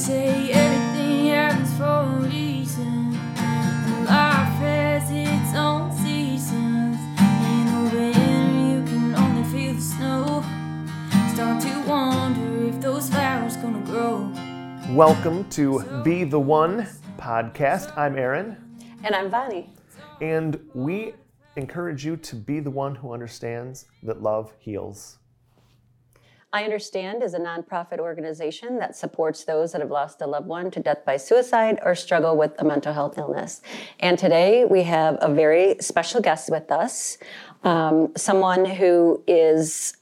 say everything happens for a reason. And life has its own seasons. In a winter, you can only feel the snow. Start to wonder if those flowers gonna grow. Welcome to Be the One podcast. I'm Aaron, And I'm Vonnie. and we encourage you to be the one who understands that love heals. I Understand is a nonprofit organization that supports those that have lost a loved one to death by suicide or struggle with a mental health illness. And today we have a very special guest with us, um, someone who is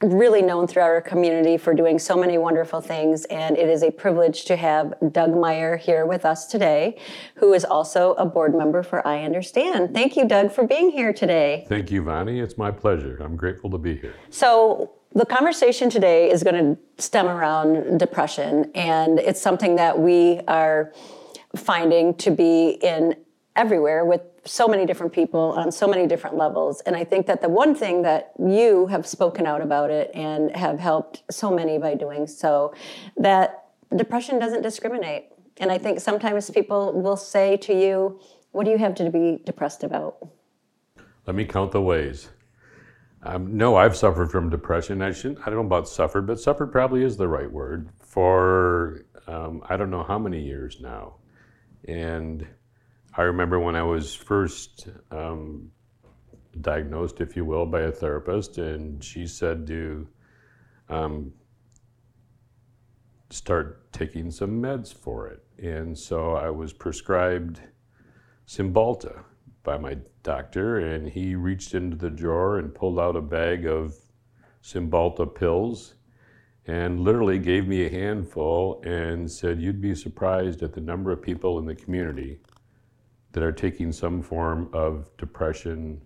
really known throughout our community for doing so many wonderful things. And it is a privilege to have Doug Meijer here with us today, who is also a board member for I Understand. Thank you, Doug, for being here today. Thank you, Vonnie. It's my pleasure. I'm grateful to be here. So, the conversation today is going to stem around depression, and it's something that we are finding to be in everywhere with so many different people on so many different levels. And I think that the one thing that you have spoken out about it and have helped so many by doing so, that depression doesn't discriminate. And I think sometimes people will say to you, What do you have to be depressed about? Let me count the ways. Um, no, I've suffered from depression. I shouldn't. I don't know about suffered, but suffered probably is the right word for um, I don't know how many years now. And I remember when I was first um, diagnosed, if you will, by a therapist, and she said to um, start taking some meds for it. And so I was prescribed Cymbalta by my doctor, and he reached into the drawer and pulled out a bag of Cymbalta pills and literally gave me a handful and said, You'd be surprised at the number of people in the community that are taking some form of depression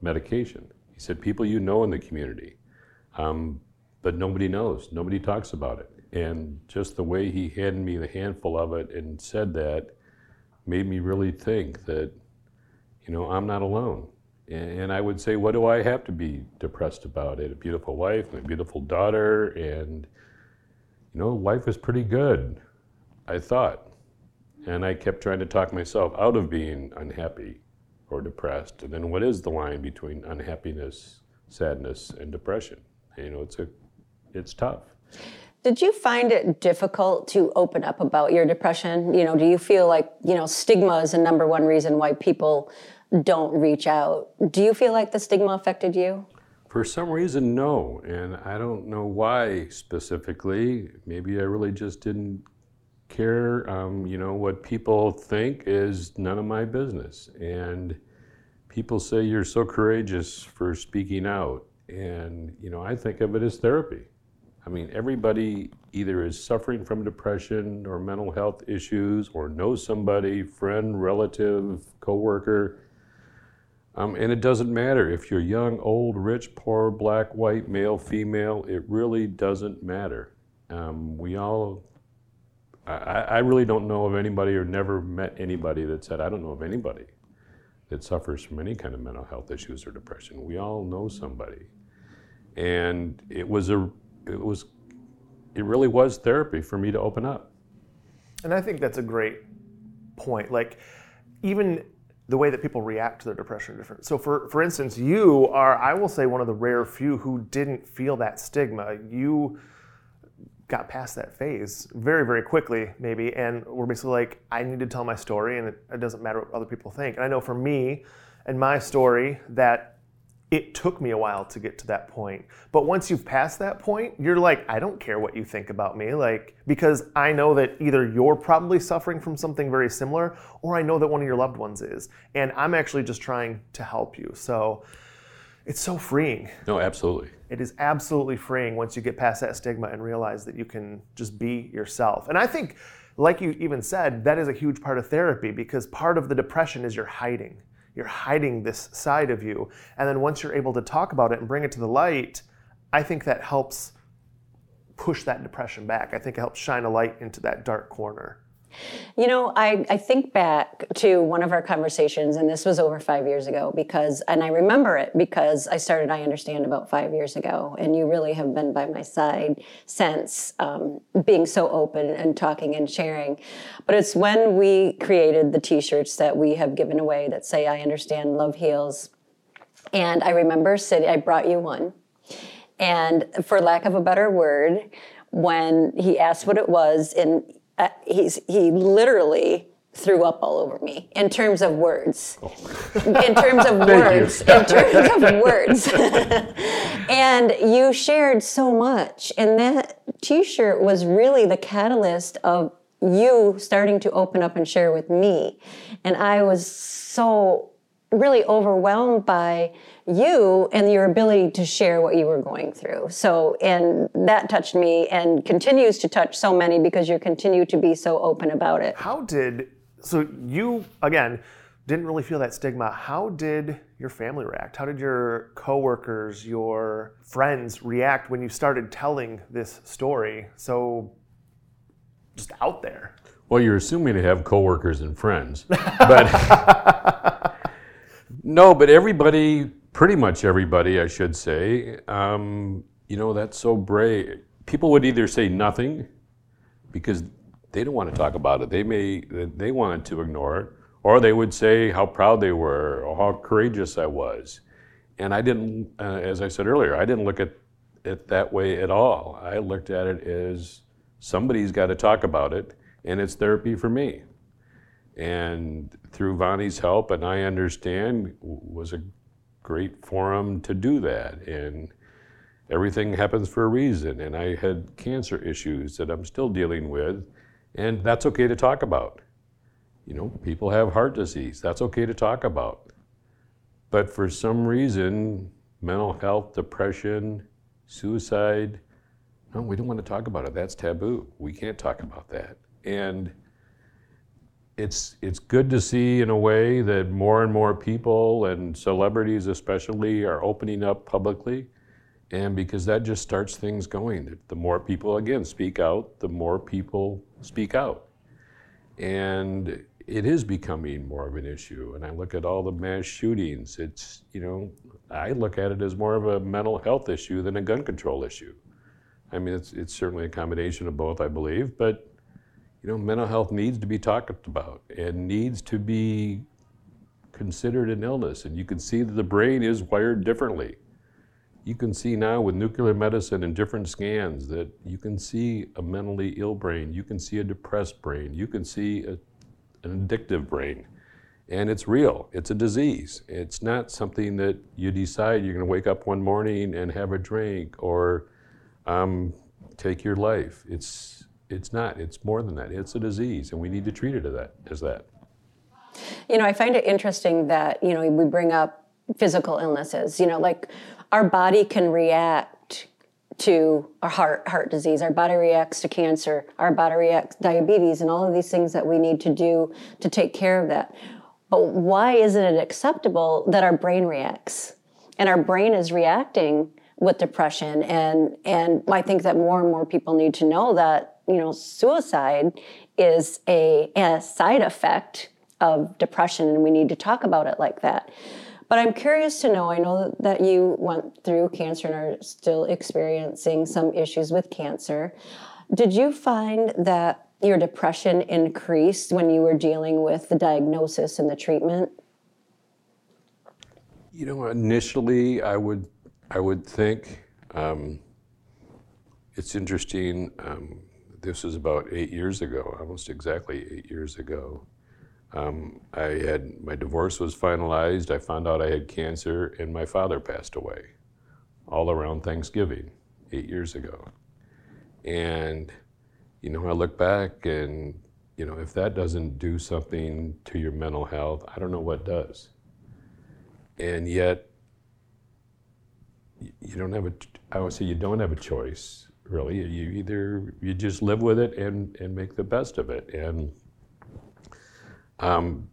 medication. He said, People you know in the community, um, but nobody knows, nobody talks about it. And just the way he handed me the handful of it and said that made me really think that, you know, I'm not alone. And, I would say, what do I have to be depressed about? I had a beautiful wife and a beautiful daughter, and, you know, life is pretty good, I thought. And I kept trying to talk myself out of being unhappy or depressed. And then what is the line between unhappiness, sadness, and depression? You know, it's a, it's tough. Did you find it difficult to open up about your depression? You know, do you feel like, you know, stigma is a number one reason why people don't reach out? Do you feel like the stigma affected you? For some reason, no. And I don't know why specifically. Maybe I really just didn't care. Um, you know, what people think is none of my business. And people say you're so courageous for speaking out. And, you know, I think of it as therapy. I mean, everybody either is suffering from depression or mental health issues or knows somebody, friend, relative, coworker. Um, and it doesn't matter if you're young, old, rich, poor, black, white, male, female, it really doesn't matter. Um, we all, I, I really don't know of anybody or never met anybody that said, I don't know of anybody that suffers from any kind of mental health issues or depression. We all know somebody. And it was a, it was, it really was therapy for me to open up. And I think that's a great point. Like, even the way that people react to their depression are different. So, for, for instance, you are, I will say, one of the rare few who didn't feel that stigma. You got past that phase very, very quickly, maybe, and we're basically like, I need to tell my story, and it, it doesn't matter what other people think. And I know for me and my story that it took me a while to get to that point. But once you've passed that point, you're like, I don't care what you think about me. Like, because I know that either you're probably suffering from something very similar, or I know that one of your loved ones is. And I'm actually just trying to help you. So it's so freeing. No, absolutely. It is absolutely freeing once you get past that stigma and realize that you can just be yourself. And I think, like you even said, that is a huge part of therapy because part of the depression is you're hiding you're hiding this side of you. And then once you're able to talk about it and bring it to the light, I think that helps push that depression back. I think it helps shine a light into that dark corner. You know, I, I think back to one of our conversations, and this was over five years ago because, and I remember it because I started I Understand about five years ago, and you really have been by my side since um, being so open and talking and sharing. But it's when we created the t shirts that we have given away that say, I understand, love heals. And I remember sitting, I brought you one. And for lack of a better word, when he asked what it was, and uh, he's he literally threw up all over me in terms of words. Oh. in terms of words. in terms of words. and you shared so much. And that t shirt was really the catalyst of you starting to open up and share with me. And I was so really overwhelmed by you and your ability to share what you were going through. So, and that touched me and continues to touch so many because you continue to be so open about it. How did, so you, again, didn't really feel that stigma. How did your family react? How did your coworkers, your friends react when you started telling this story so just out there? Well, you're assuming to have coworkers and friends, but no, but everybody pretty much everybody, I should say, um, you know, that's so brave. People would either say nothing because they don't want to talk about it. They may they wanted to ignore it, or they would say how proud they were or how courageous I was. And I didn't, uh, as I said earlier, I didn't look at it that way at all. I looked at it as somebody's got to talk about it, and it's therapy for me. And through Vonnie's help, and I understand, was a great forum to do that. And everything happens for a reason. And I had cancer issues that I'm still dealing with, and that's okay to talk about. You know, people have heart disease, that's okay to talk about. But for some reason, mental health, depression, suicide, no, we don't want to talk about it. That's taboo. We can't talk about that. And it's it's good to see in a way that more and more people and celebrities especially are opening up publicly. And because that just starts things going. The more people again speak out the more people speak out. And it is becoming more of an issue. And i look at all the mass shootings. It's you know i look at it as more of a mental health issue than a gun control issue. I mean it's, it's certainly a combination of both i believe. But you know, mental health needs to be talked about and needs to be considered an illness. And you can see that the brain is wired differently. You can see now with nuclear medicine and different scans that you can see a mentally ill brain, you can see a depressed brain, you can see a, an addictive brain. And it's real, it's a disease. It's not something that you decide you're going to wake up one morning and have a drink or um, take your life. It's it's not. It's more than that. It's a disease, and we need to treat it as that. As that. You know, I find it interesting that you know we bring up physical illnesses. You know, like our body can react to our heart heart disease. Our body reacts to cancer. Our body reacts diabetes, and all of these things that we need to do to take care of that. But why isn't it acceptable that our brain reacts? And our brain is reacting with depression and and I think that more and more people need to know that you know, suicide is a, a side effect of depression, and we need to talk about it like that. But I'm curious to know I know that you went through cancer and are still experiencing some issues with cancer. Did you find that your depression increased when you were dealing with the diagnosis and the treatment? You know, initially I would I would think um, it's interesting. Um, this was about eight years ago, almost exactly eight years ago. Um, I had my divorce was finalized. I found out I had cancer, and my father passed away, all around Thanksgiving, eight years ago. And you know, I look back, and you know, if that doesn't do something to your mental health, I don't know what does. And yet, you don't have a. I would say you don't have a choice really. You either you just live with it and and make the best of it. And um,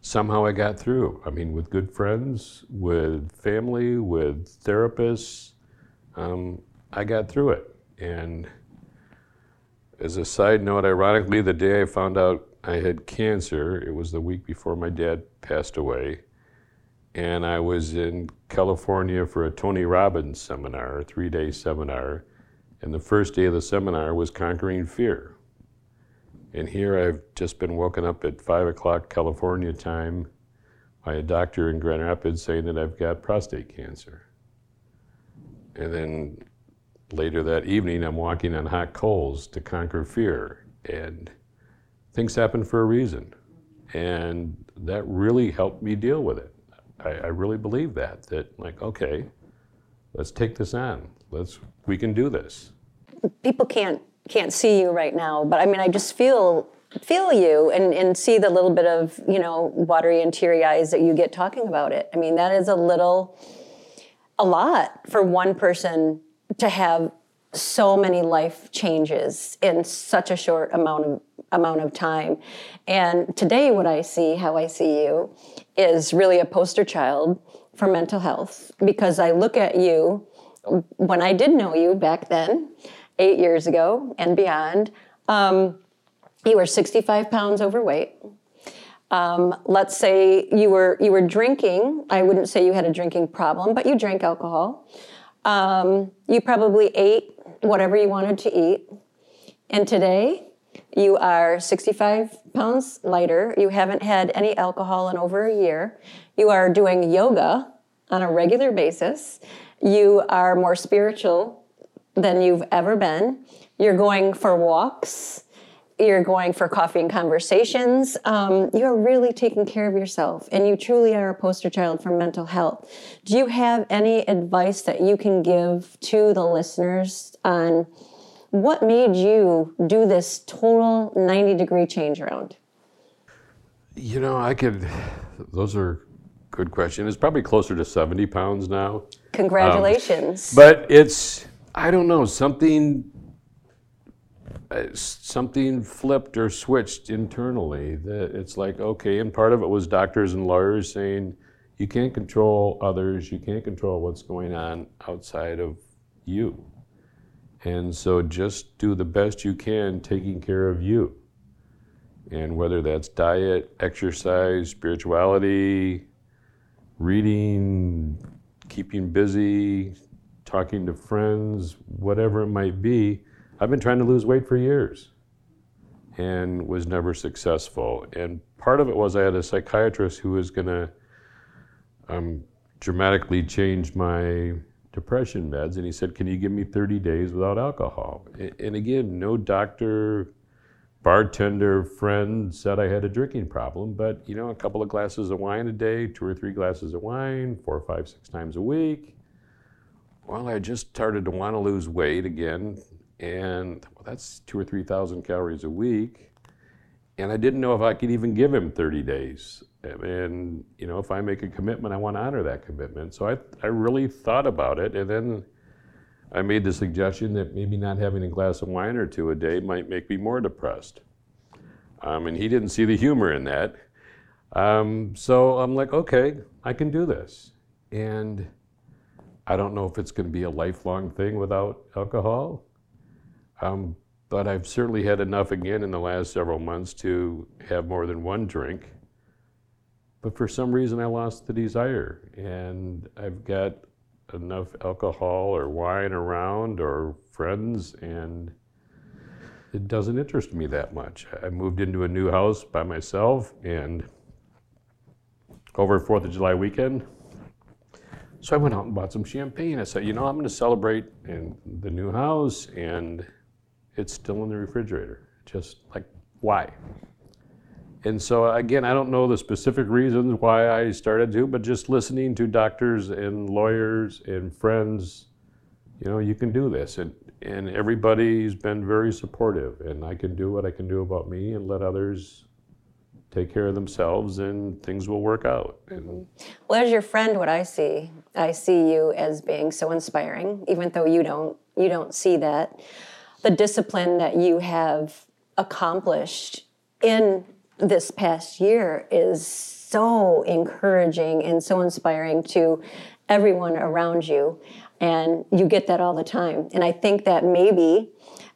somehow I got through. I mean, with good friends, with family, with therapists, um, I got through it. And as a side note, ironically, the day I found out I had cancer, it was the week before my dad passed away. And I was in California for a Tony Robbins seminar, a three day seminar. And the first day of the seminar was Conquering Fear. And here I've just been woken up at 5 o'clock California time by a doctor in Grand Rapids saying that I've got prostate cancer. And then later that evening, I'm walking on hot coals to conquer fear. And things happen for a reason. And that really helped me deal with it. I, I really believe that, that like, okay, let's take this on. Let's, we can do this. People can't can't see you right now, but I mean, I just feel feel you and, and see the little bit of you know watery and teary eyes that you get talking about it. I mean, that is a little, a lot for one person to have so many life changes in such a short amount of amount of time. And today, what I see, how I see you, is really a poster child for mental health because I look at you when I did know you back then, eight years ago and beyond. Um, you were 65 pounds overweight. Um, let's say you were you were drinking. I wouldn't say you had a drinking problem, but you drank alcohol. Um, you probably ate whatever you wanted to eat. And today, you are 65 pounds lighter. You haven't had any alcohol in over a year. You are doing yoga on a regular basis. You are more spiritual than you've ever been. You're going for walks. You're going for coffee and conversations. Um, you're really taking care of yourself, and you truly are a poster child for mental health. Do you have any advice that you can give to the listeners on what made you do this total 90 degree change around? You know, I could, those are good questions. It's probably closer to 70 pounds now. Congratulations. Um, but it's, I don't know, something uh, something flipped or switched internally. That it's like okay, and part of it was doctors and lawyers saying you can't control others, you can't control what's going on outside of you, and so just do the best you can taking care of you. And whether that's diet, exercise, spirituality, reading, keeping busy, talking to friends, whatever it might be I've been trying to lose weight for years and was never successful. And part of it was I had a psychiatrist who was going to um, dramatically change my depression meds. And he said, Can you give me 30 days without alcohol? And again, no doctor, bartender, friend said I had a drinking problem, but you know, a couple of glasses of wine a day, two or three glasses of wine, four, five, six times a week. Well, I just started to want to lose weight again, and well, that's two or 3,000 calories a week. And I didn't know if I could even give him 30 days. And, you know, if I make a commitment, I want to honor that commitment. So I, I really thought about it. And then I made the suggestion that maybe not having a glass of wine or two a day might make me more depressed. Um, and he didn't see the humor in that. Um, so I'm like, okay, I can do this. And I don't know if it's going to be a lifelong thing without alcohol. Um, but I've certainly had enough again in the last several months to have more than one drink. But for some reason, I lost the desire, and I've got enough alcohol or wine around or friends, and it doesn't interest me that much. I moved into a new house by myself, and over Fourth of July weekend, so I went out and bought some champagne. I said, you know, I'm going to celebrate in the new house, and it's still in the refrigerator. Just like, why? And so, again, I don't know the specific reasons why I started to, but just listening to doctors and lawyers and friends, you know, you can do this. And, and everybody's been very supportive, and I can do what I can do about me and let others take care of themselves and things will work out. Mm-hmm. Well, as your friend, what I see, I see you as being so inspiring, even though you don't you don't see that the discipline that you have accomplished in this past year is so encouraging and so inspiring to everyone around you. And you get that all the time. And I think that maybe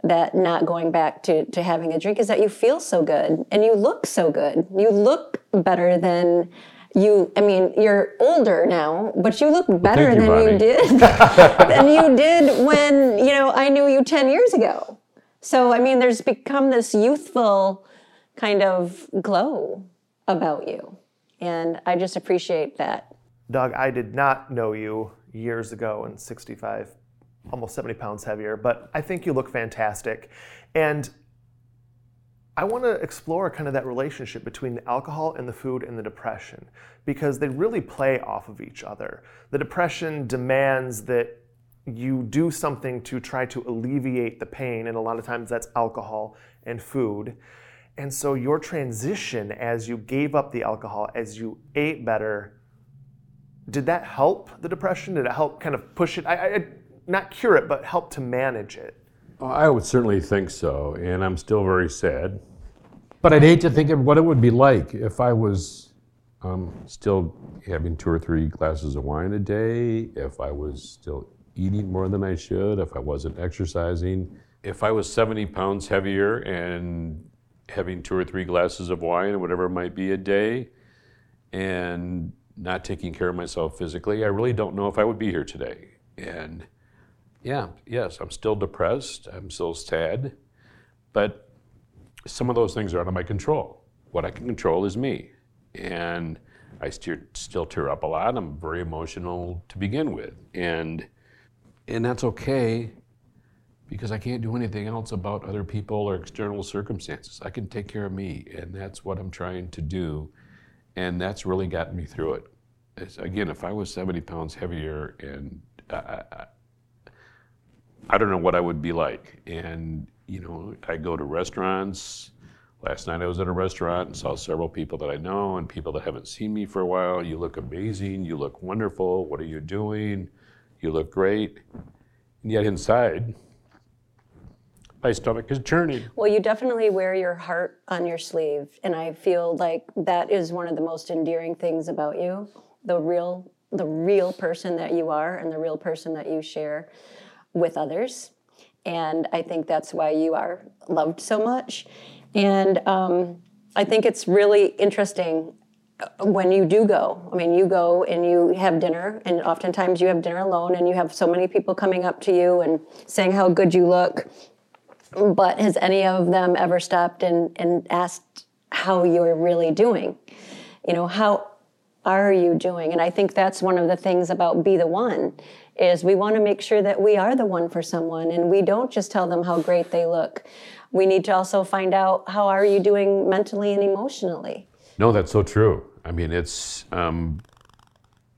that not going back to, to having a drink is that you feel so good and you look so good. You look better than you I mean, you're older now, but you look better thank you, than you Vonnie. did than you did when, you know, I knew you 10 years ago. So I mean, there's become this youthful kind of glow about you. And I just appreciate that. Doug, I did not know you years ago and 65, almost 70 pounds heavier, but I think you look fantastic. And I want to explore kind of that relationship between the alcohol and the food and the depression because they really play off of each other. The depression demands that you do something to try to alleviate the pain, and a lot of times that's alcohol and food. And so your transition as you gave up the alcohol, as you ate better, did that help the depression? Did it help kind of push it? I, I not cure it, but help to manage it. I would certainly think so, and I'm still very sad. But I'd hate to think of what it would be like if I was um, still having two or three glasses of wine a day, if I was still eating more than I should, if I wasn't exercising. If I was 70 pounds heavier and having two or three glasses of wine or whatever it might be a day, and not taking care of myself physically, I really don't know if I would be here today. And yeah, yes, I'm still depressed. I'm still sad. But some of those things are out of my control. What I can control is me. And I steer, still tear up a lot. I'm very emotional to begin with. And, and that's okay because I can't do anything else about other people or external circumstances. I can take care of me. And that's what I'm trying to do. And that's really gotten me through it. It's, again, if I was 70 pounds heavier and I, I, I don't know what I would be like. And, you know, I go to restaurants. Last night I was at a restaurant and saw several people that I know and people that haven't seen me for a while. You look amazing. You look wonderful. What are you doing? You look great. And yet inside, my stomach is churning. Well, you definitely wear your heart on your sleeve. And I feel like that is one of the most endearing things about you the real, the real person that you are and the real person that you share with others. And I think that's why you are loved so much. And um, I think it's really interesting uh, when you do go. I mean, you go and you have dinner, and oftentimes you have dinner alone, and you have so many people coming up to you and saying how good you look. But has any of them ever stopped and, and asked how you're really doing? You know, how are you doing? And I think that's one of the things about Be the One is we want to make sure that we are the one for someone and we don't just tell them how great they look. We need to also find out how are you doing mentally and emotionally. No, that's so true. I mean, it's, um,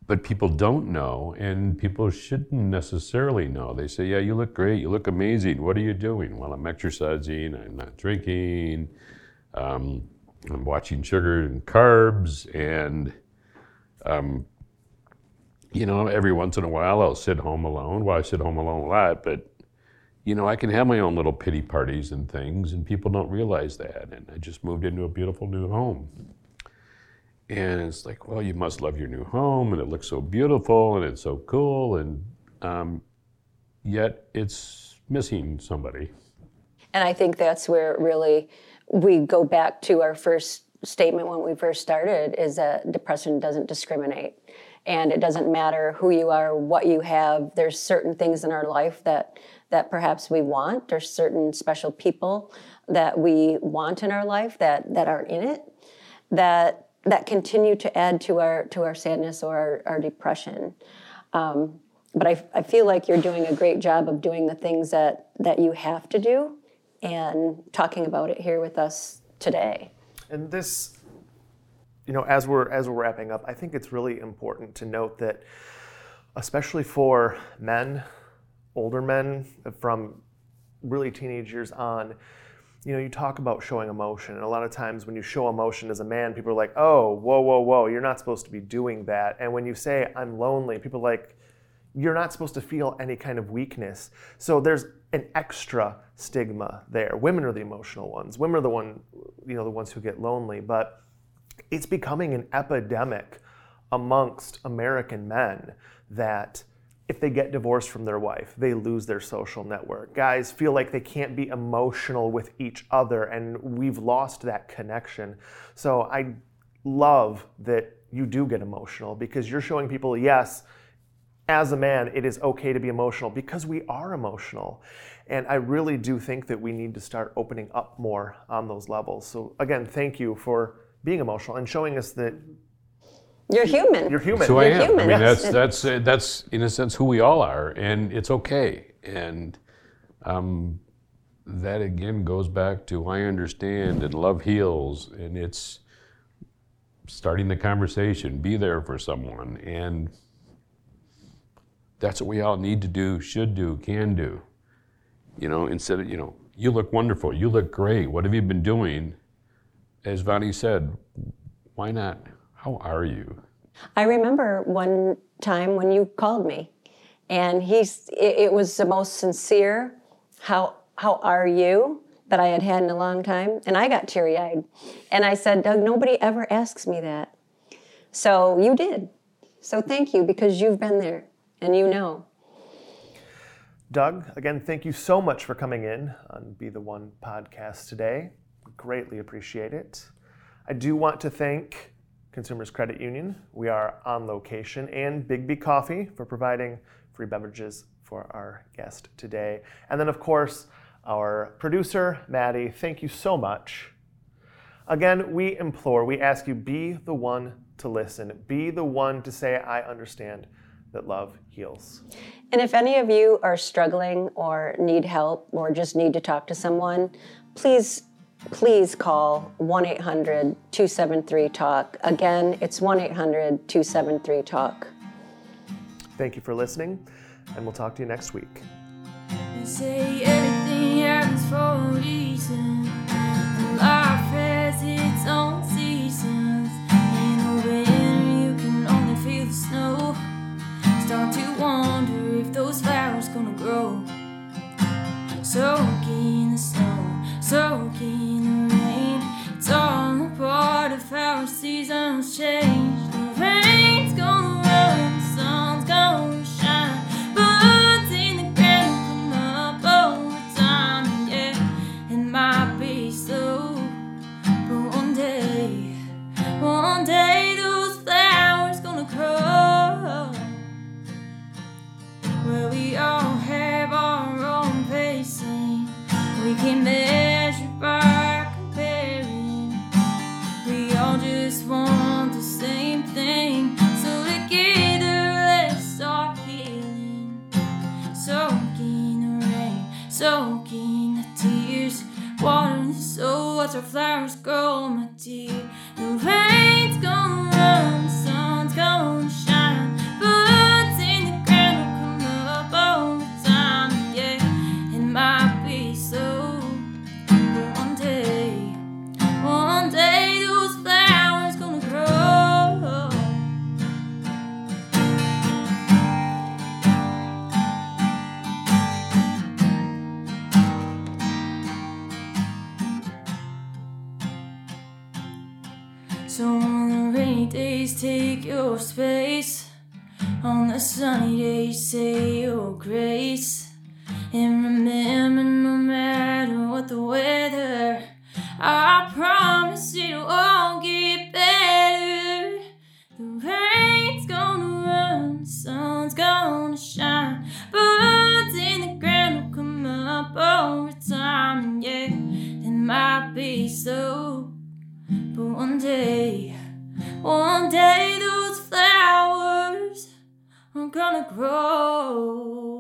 but people don't know, and people shouldn't necessarily know. They say, Yeah, you look great, you look amazing. What are you doing? Well, I'm exercising, I'm not drinking, um, I'm watching sugar and carbs, and, um, you know, every once in a while I'll sit home alone. Well, I sit home alone a lot, but you know, I can have my own little pity parties and things, and people don't realize that. And I just moved into a beautiful new home. And it's like, well, you must love your new home, and it looks so beautiful, and it's so cool, and um, yet it's missing somebody. And I think that's where really we go back to our first statement when we first started is that depression doesn't discriminate. And it doesn't matter who you are, what you have. There's certain things in our life that that perhaps we want. There's certain special people that we want in our life that that are in it that that continue to add to our to our sadness or our, our depression. Um, but I, I feel like you're doing a great job of doing the things that that you have to do and talking about it here with us today. And this, you know, as we're as we're wrapping up, I think it's really important to note that, especially for men, older men from really teenage years on, you know, you talk about showing emotion, and a lot of times when you show emotion as a man, people are like, "Oh, whoa, whoa, whoa, you're not supposed to be doing that." And when you say I'm lonely, people are like, "You're not supposed to feel any kind of weakness." So there's an extra stigma there. Women are the emotional ones. Women are the one, you know, the ones who get lonely, but it's becoming an epidemic amongst American men that if they get divorced from their wife, they lose their social network. Guys feel like they can't be emotional with each other, and we've lost that connection. So I love that you do get emotional because you're showing people, yes, as a man, it is okay to be emotional because we are emotional. And I really do think that we need to start opening up more on those levels. So, again, thank you for being emotional and showing us that You're human. you're human. So I You're am. human. I mean, that's that's uh, that's in a sense who we all are, and it's okay. And um, that again goes back to I understand and love heals, and it's starting the conversation, be there for someone, and that's what we all need to do, should do, can do. You know, instead of you know, you look wonderful, you look great. What have you been doing? As Vonnie said, why not? How are you? I remember one time when you called me, and he's it, it was the most sincere. How how are you that I had had in a long time, and I got teary eyed, and I said, Doug, nobody ever asks me that, so you did, so thank you because you've been there and you know. Doug, again, thank you so much for coming in on Be the One podcast today. Greatly appreciate it. I do want to thank Consumers Credit Union. We are on location, and Biggby Coffee for providing free beverages for our guest today. And then, of course, our producer, Maddie, thank you so much. Again, we implore, we ask you be the one to listen, be the one to say, I understand that love heals. And if any of you are struggling or need help or just need to talk to someone, please, please call 1 800 273 TALK. Again, it's 1 800 273 TALK. Thank you for listening, and we'll talk to you next week. On the rainy days, take your space. On the sunny days, say your grace. And remember, one day those flowers are gonna grow.